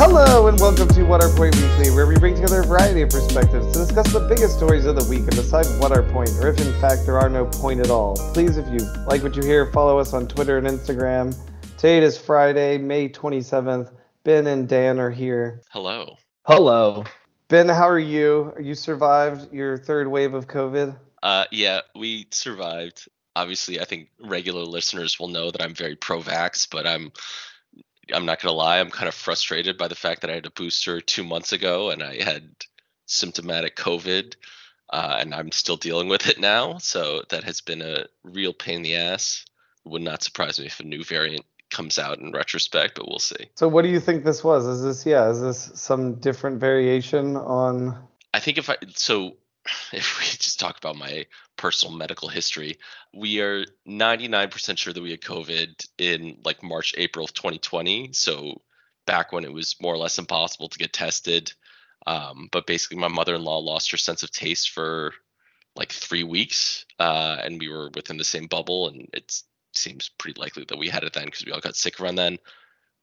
Hello and welcome to What Our Point Weekly, where we bring together a variety of perspectives to discuss the biggest stories of the week and decide what our point, or if in fact there are no point at all. Please, if you like what you hear, follow us on Twitter and Instagram. Today is Friday, May 27th. Ben and Dan are here. Hello. Hello. Ben, how are you? You survived your third wave of COVID? Uh, yeah, we survived. Obviously, I think regular listeners will know that I'm very pro-vax, but I'm I'm not gonna lie, I'm kind of frustrated by the fact that I had a booster two months ago and I had symptomatic COVID, uh, and I'm still dealing with it now. So that has been a real pain in the ass. It would not surprise me if a new variant comes out in retrospect, but we'll see. So, what do you think this was? Is this, yeah, is this some different variation on? I think if I so if we just talk about my personal medical history, we are 99% sure that we had COVID in like March, April of 2020. So back when it was more or less impossible to get tested. Um, but basically, my mother in law lost her sense of taste for like three weeks, uh, and we were within the same bubble. And it seems pretty likely that we had it then because we all got sick around then.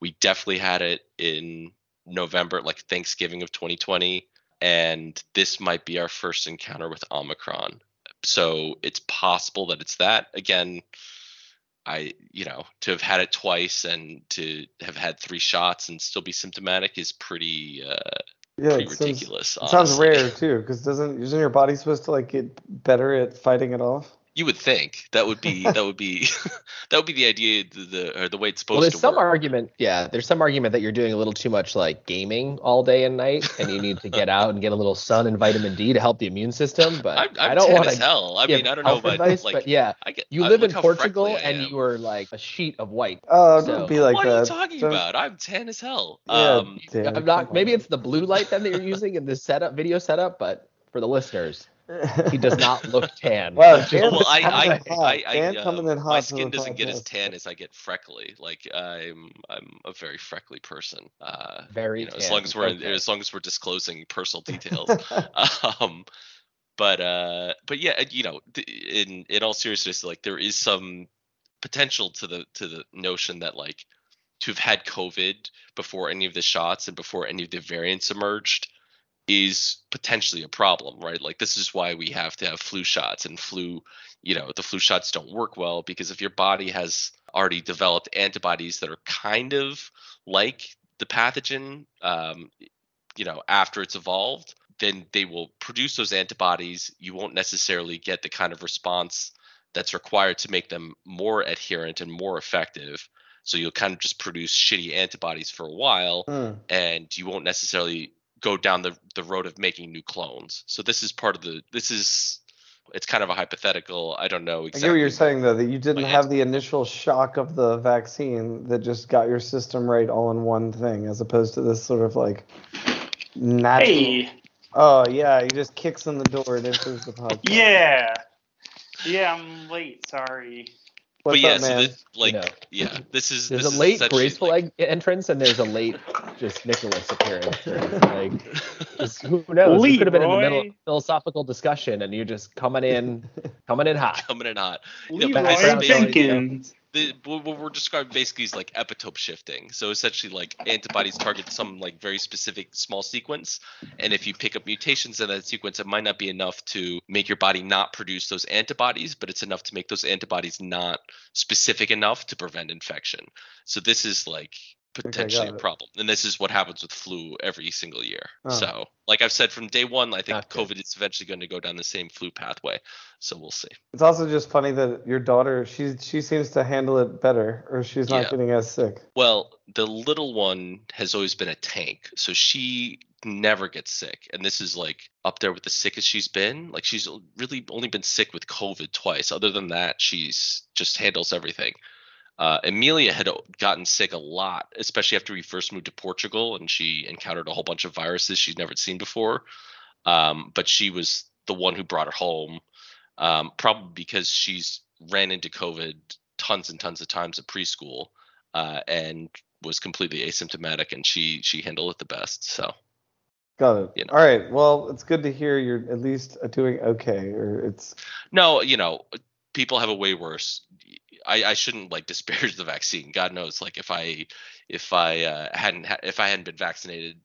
We definitely had it in November, like Thanksgiving of 2020 and this might be our first encounter with Omicron. So it's possible that it's that. Again, I, you know, to have had it twice and to have had three shots and still be symptomatic is pretty, uh, yeah, pretty it ridiculous. Sounds, it sounds rare too, because doesn't isn't your body supposed to like get better at fighting it off? You would think that would be that would be that would be the idea the, the or the way it's supposed to be. well, there's to some work. argument, yeah. There's some argument that you're doing a little too much like gaming all day and night, and you need to get out and get a little sun and vitamin D to help the immune system. But I'm, I'm I do not want as hell. I mean, I don't know, but advice, like, but yeah, I get, you live look in Portugal and you are like a sheet of white. Oh, So- don't be like what that. are you talking Don't- about? I'm tan as hell. Yeah, um, Dan, I'm not. Maybe on. it's the blue light then that you're using in this setup, video setup, but for the listeners, he does not look tan. Wow, Just- Dan- well, I, I. I, I, Dan uh, coming in my hot to skin doesn't get as tan as I get freckly. Like I'm, I'm a very freckly person. Uh, very you know, as long as we're Okay. as long as we're disclosing personal details. um, but uh, but yeah, you know, in in all seriousness, like there is some potential to the to the notion that like to have had COVID before any of the shots and before any of the variants emerged is potentially a problem, right? Like this is why we have to have flu shots and flu, you know, the flu shots don't work well because if your body has already developed antibodies that are kind of like the pathogen, um, you know, after it's evolved, then they will produce those antibodies. You won't necessarily get the kind of response that's required to make them more adherent and more effective. So you'll kind of just produce shitty antibodies for a while Hmm. and you won't necessarily go down the, the road of making new clones. So this is part of the this is it's kind of a hypothetical. I don't know I exactly. get what you're saying though, that you didn't my have the initial shock of the vaccine that just got your system right all in one thing, as opposed to this sort of like natural. Hey, Oh yeah, he just kicks in the door and enters the podcast. yeah, yeah, I'm late. Sorry. What's but yeah, up, so man? the, like know. yeah, this is There's this a late essentially, graceful like, eg- entrance and there's a late just Nicholas appearance. Like just, who knows? We could have been in the middle of a philosophical discussion and you're just coming in, coming in hot. coming in hot. Leroy but this is basically- Jenkins. The what we're describing basically is like epitope shifting. So essentially, like antibodies target some like very specific small sequence, and if you pick up mutations in that sequence, it might not be enough to make your body not produce those antibodies, but it's enough to make those antibodies not specific enough to prevent infection. So this is like potentially got a problem, and this is what happens with flu every single year. Oh. So, like I've said from day one, I think good. COVID is eventually going to go down the same flu pathway. So we'll see. It's also just funny that your daughter, she she seems to handle it better, or she's not Yeah. getting as sick. Well, the little one has always been a tank, so she never gets sick. And this is like up there with the sickest she's been. Like she's really only been sick with COVID twice. Other than that, she's just handles everything. Uh, Amelia had gotten sick a lot, especially after we first moved to Portugal, and she encountered a whole bunch of viruses she'd never seen before. Um, but she was the one who brought her home, um, probably because she's ran into COVID tons and tons of times at preschool, uh, and was completely asymptomatic, and she she handled it the best. So Got it. You know. All right. Well, it's good to hear you're at least doing okay, or it's no, you know, people have a way worse. I, I shouldn't like disparage the vaccine. God knows, like if I if I uh, hadn't ha- if I hadn't been vaccinated,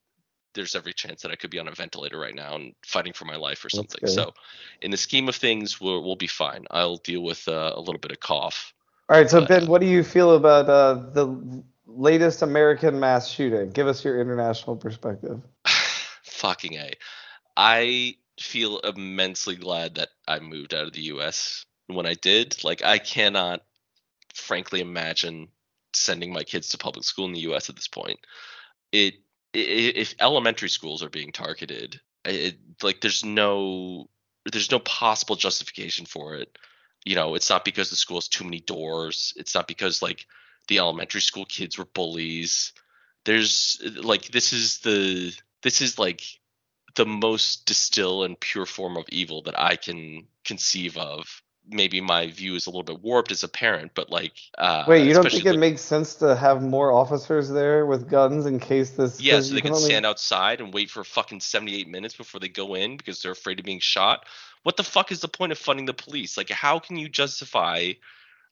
there's every chance that I could be on a ventilator right now and fighting for my life or something. So, in the scheme of things, we'll we'll be fine. I'll deal with uh, a little bit of cough. All right, so Ben, uh, what do you feel about uh, the latest American mass shooting? Give us your international perspective. Fucking a. I feel immensely glad that I moved out of the U.S. when I did. Like, I cannot, frankly, imagine sending my kids to public school in the U.S. at this point. It, i- i if elementary schools are being targeted, it, like, there's no, there's no possible justification for it. You know, it's not because the school has too many doors. It's not because like the elementary school kids were bullies. There's like this is the this is like the most distill and pure form of evil that I can conceive of. Maybe my view is a little bit warped as a parent, but like, uh, Wait, you don't think it like- makes sense to have more officers there with guns in case this? Yeah, so they can only- stand outside and wait for fucking 78 minutes before they go in because they're afraid of being shot. What the fuck is the point of funding the police? Like, how can you justify,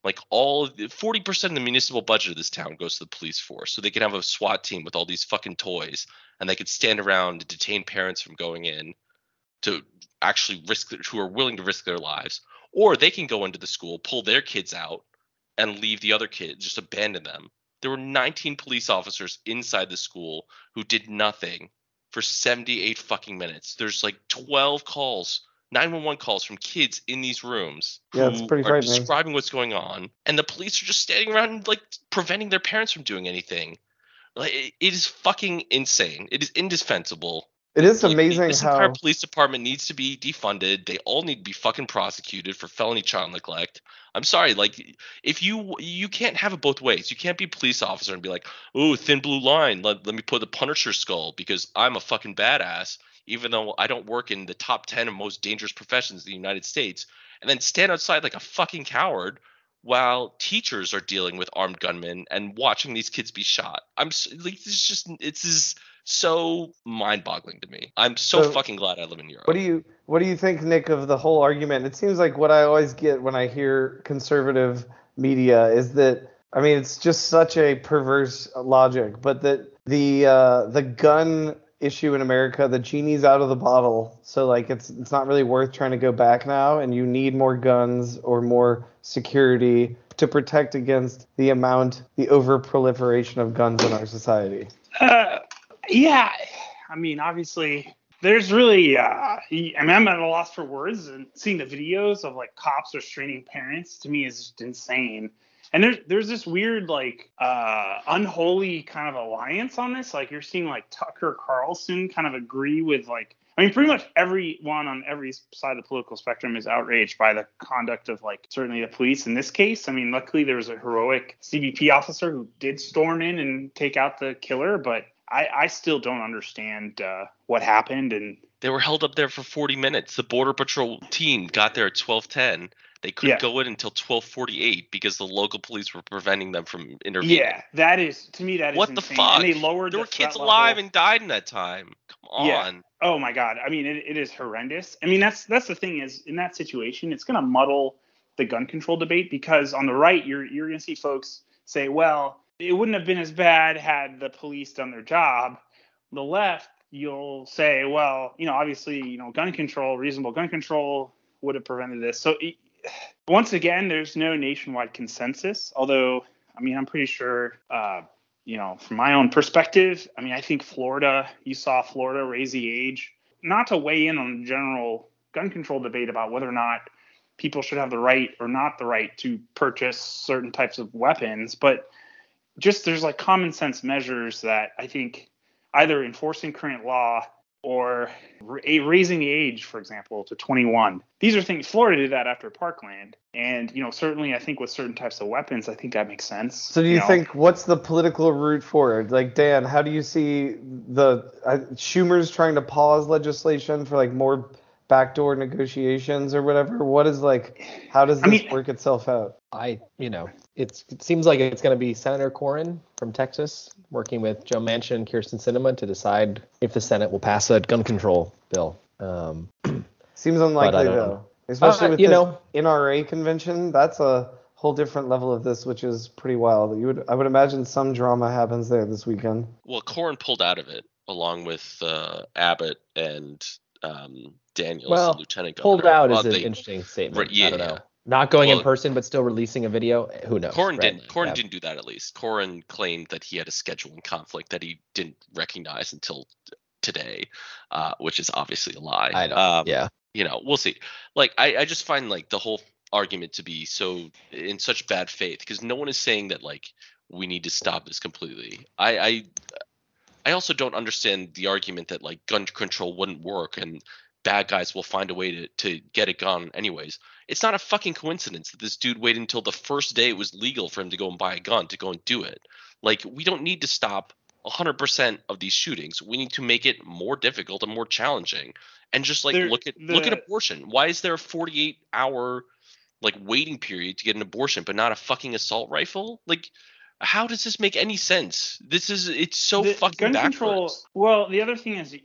like, all 40% of the municipal budget of this town goes to the police force so they can have a SWAT team with all these fucking toys and they could stand around and detain parents from going in to actually risk, who are willing to risk their lives. Or they can go into the school, pull their kids out, and leave the other kids, just abandon them. There were 19 police officers inside the school who did nothing for 78 fucking minutes. There's like 12 calls, 911 calls from kids in these rooms Yeah, who pretty are describing what's going on, and the police are just standing around like preventing their parents from doing anything. Like it- it is fucking insane. It is indispensable. It is amazing this how entire police department needs to be defunded. They all need to be fucking prosecuted for felony child neglect. I'm sorry, like if you you can't have it both ways. You can't be a police officer and be like, "Oh, thin blue line. Let, let me put the Punisher skull because I'm a fucking badass." Even though I don't work in the top 10 of most dangerous professions in the United States, and then stand outside like a fucking coward while teachers are dealing with armed gunmen and watching these kids be shot. I'm like, this is just it's is so mind-boggling to me. I'm so, So, fucking glad I live in Europe. What do you what do you think, Nick, of the whole argument? It seems like what I always get when I hear conservative media is that I mean it's just such a perverse logic, but that the uh, the gun issue in America, the genie's out of the bottle, so like it's it's not really worth trying to go back now, and you need more guns or more security to protect against the amount, the over proliferation of guns in our society. Uh, yeah, I mean, obviously, there's really, uh, I mean, I'm at a loss for words, and seeing the videos of like cops restraining parents to me is just insane. And there's there's this weird like uh, unholy kind of alliance on this. Like you're seeing like Tucker Carlson kind of agree with like I mean pretty much everyone on every side of the political spectrum is outraged by the conduct of like certainly the police in this case. I mean luckily there was a heroic CBP officer who did storm in and take out the killer, but I, I still don't understand uh, what happened and They were held up there for 40 minutes. The border patrol team got there at 12:10. They couldn't Yeah. go in until 12:48 because the local police were preventing them from intervening. yeah, that is to me that is What the insane. fuck? And they lowered There the were kids alive level. and died in that time. Come on. Yeah. Oh my god. I mean, it, it is horrendous. I mean, that's that's the thing is in that situation, it's going to muddle the gun control debate because on the right, you're you're going to see folks say, well, it wouldn't have been as bad had the police done their job. The left, you'll say, well, you know, obviously, you know, gun control, reasonable gun control would have prevented this. So once again, there's no nationwide consensus. Although, I mean, I'm pretty sure. Uh, you know, from my own perspective, I mean, I think Florida, you saw Florida raise the age, not to weigh in on the general gun control debate about whether or not people should have the right or not the right to purchase certain types of weapons, but just there's like common sense measures that I think either enforcing current law or ra- raising the age, for example, to 21. These are things Florida did that after Parkland, and you know certainly I think with certain types of weapons, I think that makes sense. So do you know? think what's the political route forward? Like Dan, how do you see the uh, Schumer's trying to pause legislation for like more backdoor negotiations or whatever? What is like how does I this mean- work itself out? I, you know, it's, it seems like it's going to be Senator Cornyn from Texas working with Joe Manchin and Kyrsten Sinema to decide if the Senate will pass a gun control bill. Um, Seems unlikely though. know. Especially Uh, with you this know- NRA convention, that's a whole different level of this, which is pretty wild. You would, I would imagine, some drama happens there this weekend. Well, Cornyn pulled out of it along with uh, Abbott and um, Daniels, Well, lieutenant Pulled out Well, is an interesting statement. Right, yeah, I don't know. yeah. Not going in person, but still releasing a video. Who knows? Cornyn right? didn't. Cornyn Yeah. didn't do that. At least Cornyn claimed that he had a scheduling conflict that he didn't recognize until today, uh, which is obviously a lie. I know. Um, yeah. you know, we'll see. Like, I, I just find like the whole argument to be so in such bad faith because no one is saying that like we need to stop this completely. I, I, I also don't understand the argument that like gun control wouldn't work and bad guys will find a way to, to get a gun anyways. It's not a fucking coincidence that this dude waited until the first day it was legal for him to go and buy a gun to go and do it. Like, we don't need to stop 100% of these shootings. We need to make it more difficult and more challenging. And just like There- look at look at abortion. Why is there a 48 hour like waiting period to get an abortion but not a fucking assault rifle? Like how does this make any sense? This is it's so The fucking gun backwards. control. Well, the other thing is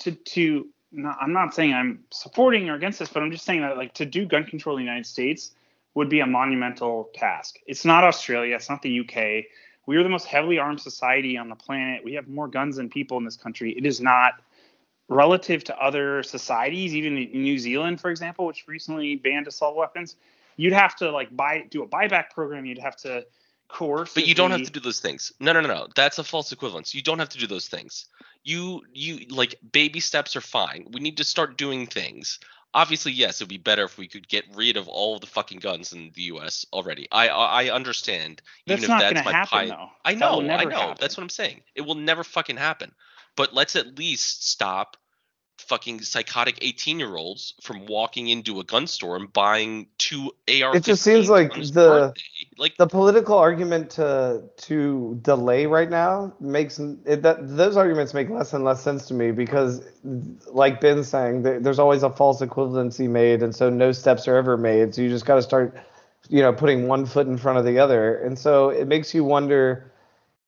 to to. No, I'm not saying I'm supporting or against this, but I'm just saying that like to do gun control in the United States would be a monumental task. It's not Australia. It's not the UK. We are the most heavily armed society on the planet. We have more guns than people in this country. It is not relative to other societies, even in New Zealand, for example, which recently banned assault weapons. You'd have to like buy do a buyback program. You'd have to coerce. But you don't have to do those things. No, no, no, no. That's a false equivalence. You don't have to do those things. You you like baby steps are fine. We need to start doing things. Obviously, yes, it would be better if we could get rid of all of the fucking guns in the U.S. already. I I, I understand. That's even not if going that's to my happen, pi- though. I know, I know. happen. That's what I'm saying. It will never fucking happen. But let's at least stop fucking psychotic 18 year olds from walking into a gun store and buying two AR. It just seems like the- birthday. Like The political argument to to delay right now makes it, that those arguments make less and less sense to me because, like Ben's saying, there's always a false equivalency made, and so no steps are ever made. So you just got to start, you know, putting one foot in front of the other, and so it makes you wonder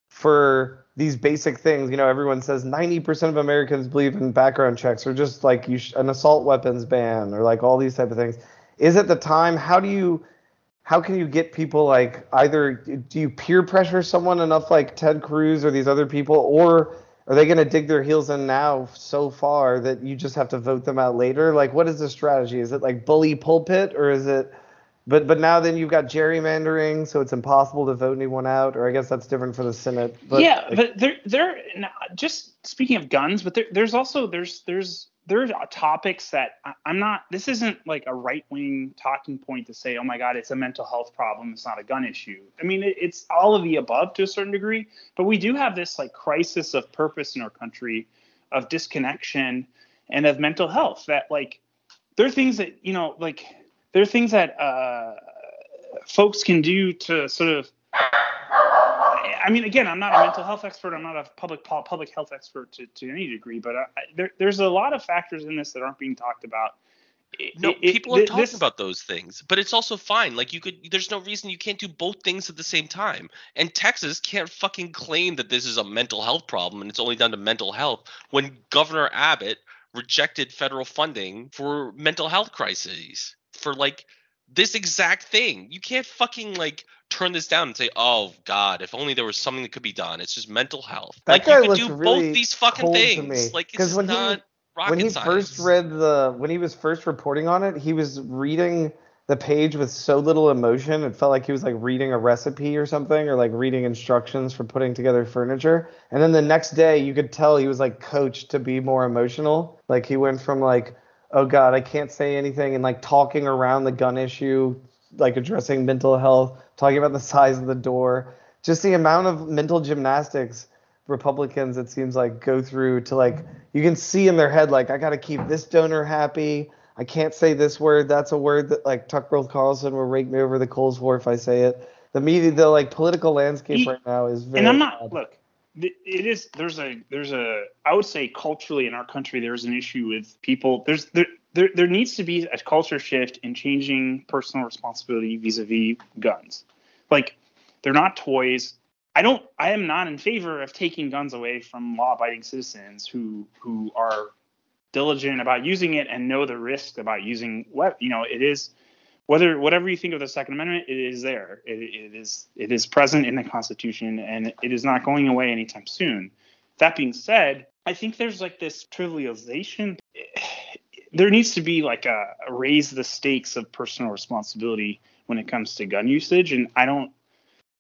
for these basic things. You know, everyone says 90% of Americans believe in background checks or just like you sh- an assault weapons ban or like all these type of things. Is it the time? How do you how can you get people like either do you peer pressure someone enough like Ted Cruz or these other people or are they going to dig their heels in now so far that you just have to vote them out later? Like what is the strategy? Is it like bully pulpit or is it but but now then you've got gerrymandering so it's impossible to vote anyone out or I guess that's different for the Senate. But yeah, like, but there, there. Just speaking of guns, but there, there's also there's there's there's topics that I'm not. This isn't like a right wing talking point to say, oh my God, it's a mental health problem. It's not a gun issue. I mean, it's all of the above to a certain degree. But we do have this like crisis of purpose in our country, of disconnection, and of mental health. That like there are things that you know like there are things that uh, folks can do to sort of I mean, again, I'm not a mental health expert. I'm not a public public health expert to, to any degree, but I, there, there's a lot of factors in this that aren't being talked about. It- No, it- it- people are talking this- about those things, but it's also fine. Like you could, there's no reason you can't do both things at the same time. And Texas can't fucking claim that this is a mental health problem and it's only down to mental health when Governor Abbott rejected federal funding for mental health crises for like this exact thing. You can't fucking like turn this down and say, "Oh God, if only there was something that could be done." It's just mental health. That like guy you could do really both these fucking things. Like it's when he- not rocket when he science. first read the when he was first reporting on it, he was reading the page with so little emotion. It felt like he was like reading a recipe or something, or like reading instructions for putting together furniture. And then the next day, you could tell he was like coached to be more emotional. Like he went from like, oh god, I can't say anything, and like talking around the gun issue, like addressing mental health, talking about the size of the door, just the amount of mental gymnastics Republicans, it seems like, go through to like you can see in their head like I got to keep this donor happy. I can't say this word. That's a word that like Tucker Carlson will rake me over the coals for if I say it. The media, the like political landscape He- right now is very. and I'm not odd. look. It is there's a there's a I would say culturally in our country there's an issue with people there's there there, there needs to be a culture shift in changing personal responsibility vis-a-vis guns. Like they're not toys. I don't I am not in favor of taking guns away from law-abiding citizens who who are diligent about using it and know the risk about using what you know it is whether whatever you think of the Second Amendment, it is there. It, it is it is present in the Constitution, and it is not going away anytime soon. That being said, I think there's like this trivialization. There needs to be like a, a raise the stakes of personal responsibility when it comes to gun usage, and I don't.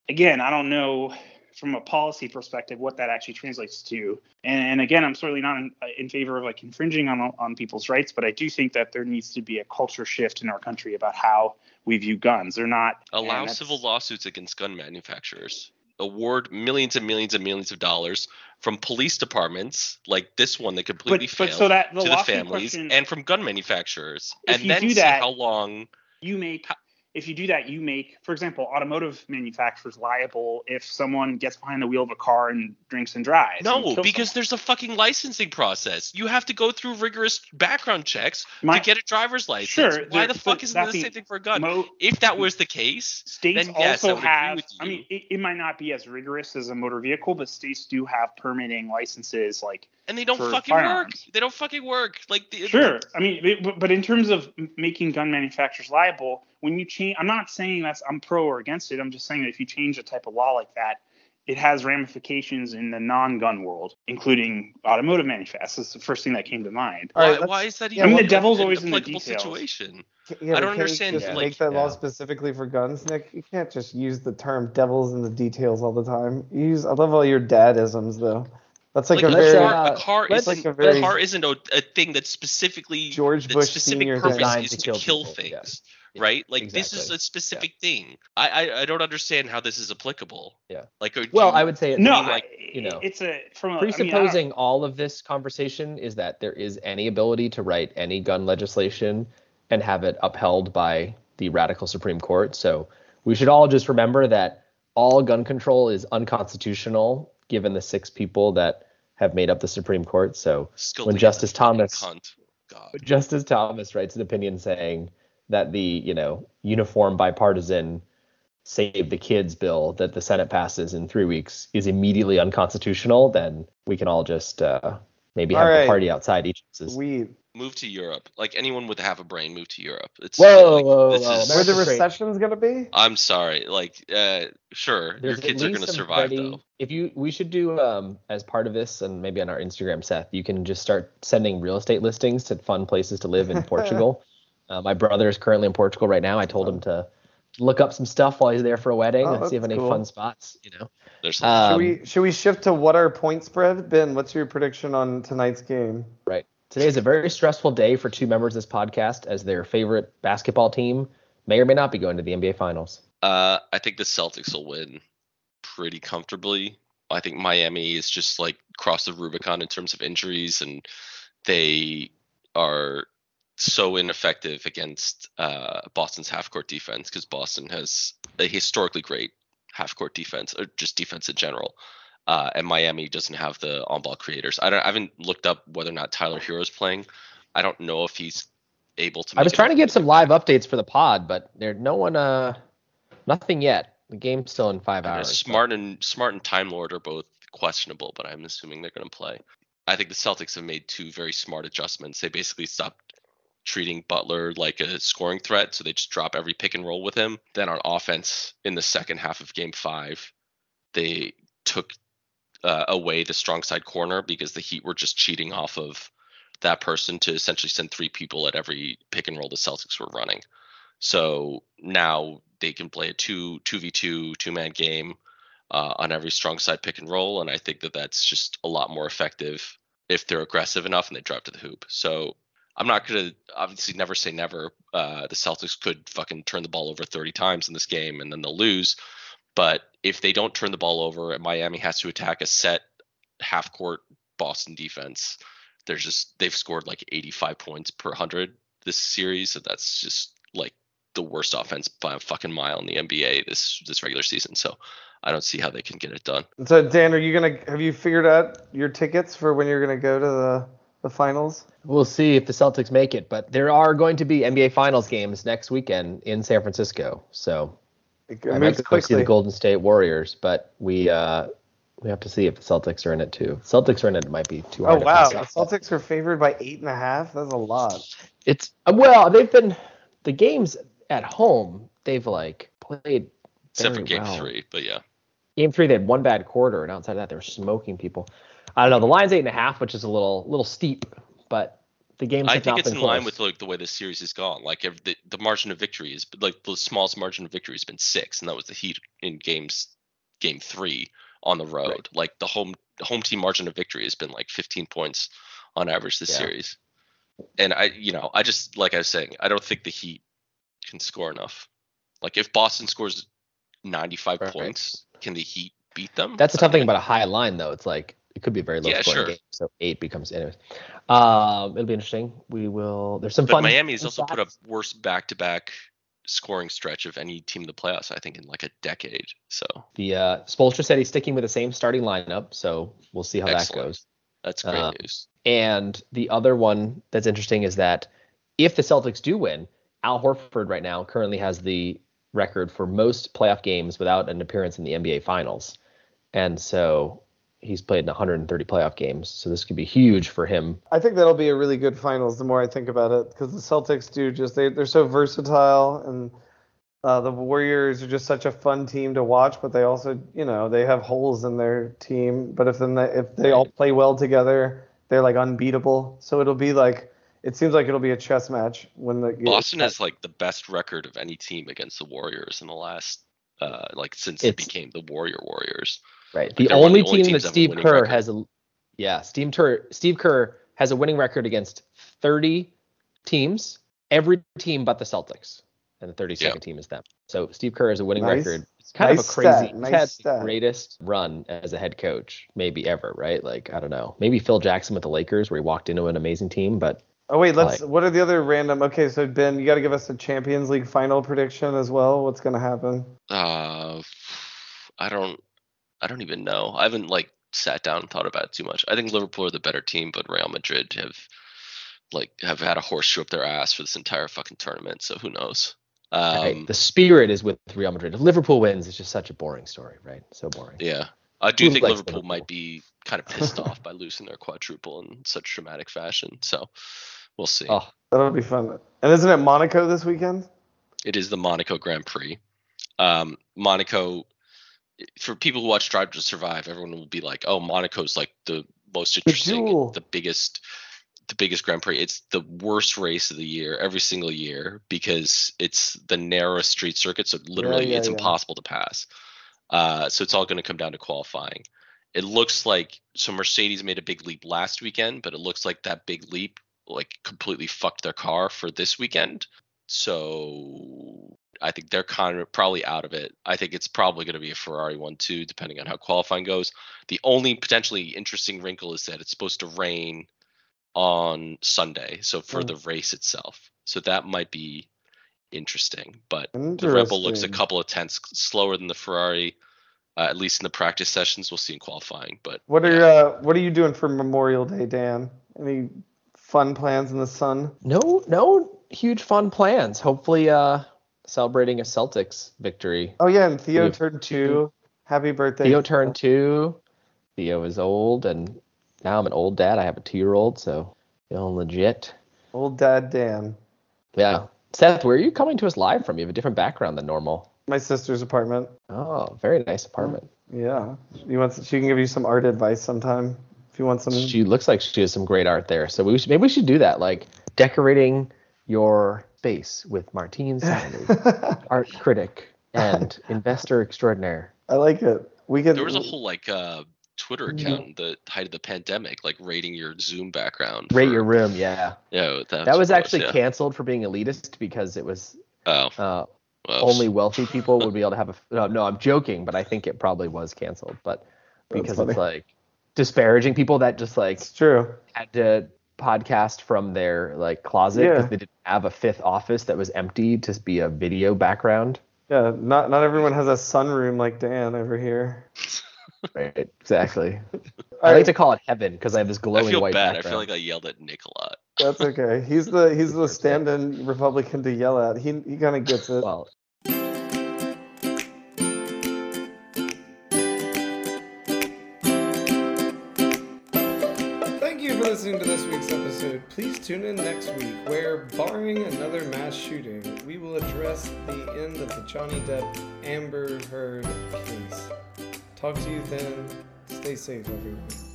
Again, I don't know from a policy perspective what that actually translates to. And, and again, I'm certainly not in, in, favor of like infringing on on people's rights, but I do think that there needs to be a culture shift in our country about how we view guns. They're not allow civil lawsuits against gun manufacturers. Award millions and millions and millions of dollars from police departments like this one that completely but, failed but so that the to the families question, and from gun manufacturers, and then see that, how long you make if you do that, you make, for example, automotive manufacturers liable if someone gets behind the wheel of a car and drinks and drives. No, and because someone. there's a fucking licensing process. You have to go through rigorous background checks My, to get a driver's license. Sure. Why the fuck isn't the same thing for a gun? Mo- if that was the case, states then yes, also have. I mean, it, it might not be as rigorous as a motor vehicle, but states do have permitting licenses like and they don't fucking firearms. work. They don't fucking work. Like the, sure, I mean, but in terms of making gun manufacturers liable, when you change, I'm not saying that's I'm pro or against it. I'm just saying that if you change a type of law like that, it has ramifications in the non-gun world, including automotive manufacturers. That's the first thing that came to mind. Why, why is that? Even I mean, the devil's always in the details. Situation. Yeah, I don't understand. Just like, make that yeah. law specifically for guns, Nick. You can't just use the term "devils in the details" all the time. You use. I love all your dadisms, though. That's like, like a, very, car, a car is like a, very, a car isn't a, a, thing that's specifically George Bush specific Senior purpose is to kill, kill things. Yeah. Right, like exactly. this is a specific yeah. thing. I, I I don't understand how this is applicable. Yeah. Like, well, you, I would say no. Like you know, it's a from a, presupposing I mean, all of this conversation is that there is any ability to write any gun legislation and have it upheld by the radical Supreme Court. So we should all just remember that all gun control is unconstitutional given the six people that have made up the Supreme Court. So Scalia, when Justice Thomas Justice Thomas writes an opinion saying that the you know uniform bipartisan save the kids bill that the Senate passes in three weeks is immediately unconstitutional, then we can all just uh, maybe have right. a party outside each. We move to Europe. Like anyone with half a brain, move to Europe. It's whoa, like, whoa, this whoa. Is, Where the recession's gonna be? I'm sorry. Like, uh, sure, There's your kids are gonna survive ready, though. If you, we should do um as part of this, and maybe on our Instagram, Seth, you can just start sending real estate listings to fun places to live in Portugal. Uh, my brother is currently in Portugal right now. I told him to look up some stuff while he's there for a wedding oh, and see if any cool. fun spots. You know. There's um, should we should we shift to what our point spread? Ben, what's your prediction on tonight's game? Right. Today is a very stressful day for two members of this podcast as their favorite basketball team may or may not be going to the NBA Finals. Uh, I think the Celtics will win pretty comfortably. I think Miami is just like cross the Rubicon in terms of injuries, and they are so ineffective against uh, Boston's half court defense because Boston has a historically great half court defense, or just defense in general. Uh, and Miami doesn't have the on-ball creators. I, I, haven't looked up whether or not Tyler Herro's playing. I don't know if he's able to. I was trying to get some live updates for the pod, but there's no one. Uh, nothing yet. The game's still in five hours. Smart and Smart and Time Lord are both questionable, but I'm assuming they're going to play. I think the Celtics have made two very smart adjustments. They basically stopped treating Butler like a scoring threat, so they just drop every pick and roll with him. Then on offense, in the second half of Game Five, they took uh, away the strong side corner because the Heat were just cheating off of that person to essentially send three people at every pick and roll the Celtics were running. So now they can play a two two v two two man game uh, on every strong side pick and roll, and I think that that's just a lot more effective if they're aggressive enough and they drive to the hoop. So I'm not gonna obviously never say never. Uh, the Celtics could fucking turn the ball over 30 times in this game and then they'll lose. But if they don't turn the ball over and Miami has to attack a set half court Boston defense, there's just they've scored like 85 points per 100 this series, and that's just like the worst offense by a fucking mile in the NBA this this regular season. So I don't see how they can get it done. So Dan, are you gonna have you figured out your tickets for when you're gonna go to the the finals? We'll see if the Celtics make it, but there are going to be NBA Finals games next weekend in San Francisco. So it I might go see the Golden State Warriors, but we uh, we have to see if the Celtics are in it too. Celtics are in it. it might be too hard. Oh wow, the Celtics are favored by eight and a half. That's a lot. It's uh, well, they've been the games. at home, they've like played except for game well. three. But yeah, Game three, they had one bad quarter, and outside of that, they were smoking people. I don't know. The line's eight and a half, which is a little little steep, but the games. I think it's in line with like the way the series has gone. Like if the the margin of victory is like the smallest margin of victory has been six, and that was the Heat in games game three on the road. Right. Like the home the home team margin of victory has been like 15 points on average this Yeah. series. And I you know I just like I was saying I don't think the Heat can score enough. Like if Boston scores 95 Right. points, can the Heat beat them? That's the tough thing about a high line, though. It's like it could be a very low Yeah, scoring sure. game. So eight becomes anyways. Um, it'll be interesting. We will. There's some But fun. Miami has also put up stats. worst back-to-back scoring stretch of any team in the playoffs. I think in like a decade. So The uh, Spoelstra said he's sticking with the same starting lineup, so we'll see how that goes. that's great Uh, news. And the other one that's interesting is that if the Celtics do win, Al Horford right now currently has the record for most playoff games without an appearance in the NBA Finals. And so he's played in 130 playoff games. So this could be huge for him. I think that'll be a really good finals. The more I think about it, because the Celtics do just they they're so versatile, and uh, the Warriors are just such a fun team to watch. But they also, you know, they have holes in their team. But if then they, if they all play well together, they're like unbeatable. So it'll be like it seems like it'll be a chess match when the Boston has like the best record of any team against the Warriors in the last uh like since it became the Warrior Warriors. Right. The they're one of only the only team that teams that have a Steve Kerr record. has a yeah, Steve Kerr Steve Kerr has a winning record against 30 teams, every team but the Celtics. And the 32nd Yeah. team is them. So Steve Kerr has a winning Nice- record. It's kind nice of a crazy stat, he's nice had stat. greatest run as a head coach maybe ever, right? Like I don't know. Maybe Phil Jackson with the Lakers where he walked into an amazing team, but Oh wait, let's. like- what are the other random? Okay, so Ben, you got to give us a Champions League final prediction as well. What's gonna happen? Uh I don't I don't even know. I haven't like sat down and thought about it too much. I think Liverpool are the better team, but Real Madrid have like have had a horseshoe up their ass for this entire fucking tournament, so who knows? Um right, the spirit is with Real Madrid. If Liverpool wins, it's just such a boring story, right? So boring. Yeah. I do Who think Liverpool, Liverpool? might be kind of pissed off by losing their quadruple in such dramatic fashion. So we'll see. Oh, That'll be fun. And isn't it Monaco this weekend? It is the Monaco Grand Prix. Um, Monaco, for people who watch Drive to Survive, everyone will be like, "Oh, Monaco's like the most interesting, jewel. the biggest, the biggest Grand Prix." It's the worst race of the year every single year because it's the narrowest street circuit, so literally yeah, it's yeah. impossible to pass. Uh, so it's all going to come down to qualifying. It looks like so Mercedes made a big leap last weekend, but it looks like that big leap like completely fucked their car for this weekend. So I think they're kind of probably out of it. I think it's probably going to be a Ferrari one too, depending on how qualifying goes. The only potentially interesting wrinkle is that it's supposed to rain on Sunday, so for Hmm. the race itself. So that might be interesting. But the Red Bull looks a couple of tenths slower than the Ferrari, uh, at least in the practice sessions. We'll see in qualifying. But What are yeah. uh, what are you doing for Memorial Day, Dan? Any fun plans in the sun? no, no huge fun plans. Hopefully, uh, celebrating a Celtics victory. Oh yeah, and Theo Theo- turned two. Mm-hmm. Happy birthday. Theo turned two. Theo is old, and now I'm an old dad. I have a two-year-old, so feeling legit. Old Dad Dan. Yeah, Seth, where are you coming to us live from? You have a different background than normal. My sister's apartment. Oh, very nice apartment. Yeah. You want? She can give you some art advice sometime if you want some. She looks like she has some great art there. So we should, maybe we should do that, like decorating your space with Martine Simon, art critic and investor extraordinaire. I like it. We could. there was a whole like uh, Twitter Mhm. account in the height of the pandemic, like rating your Zoom background. Rate for- your room, yeah. Yeah, that, That was what it actually yeah. canceled for being elitist because it was Oh, uh, well, only wealthy people would be able to have a. No, no, I'm joking, but I think it probably was canceled. But because it's like disparaging people that just like It's true. had to podcast from their like closet because Yeah. they didn't have a fifth office that was empty to be a video background. Yeah. Not not everyone has a sunroom like Dan over here. Right. Exactly. All I like to call it heaven because I have this glowing I glowing feel white bad. I feel like I yelled at Nick a lot. That's okay. He's the he's the stand-in Republican to yell at. He he kind of gets it. well, episode. Please tune in next week, where, barring another mass shooting, we will address the end of the Johnny Depp Amber Heard case. Talk to you then. Stay safe, everyone.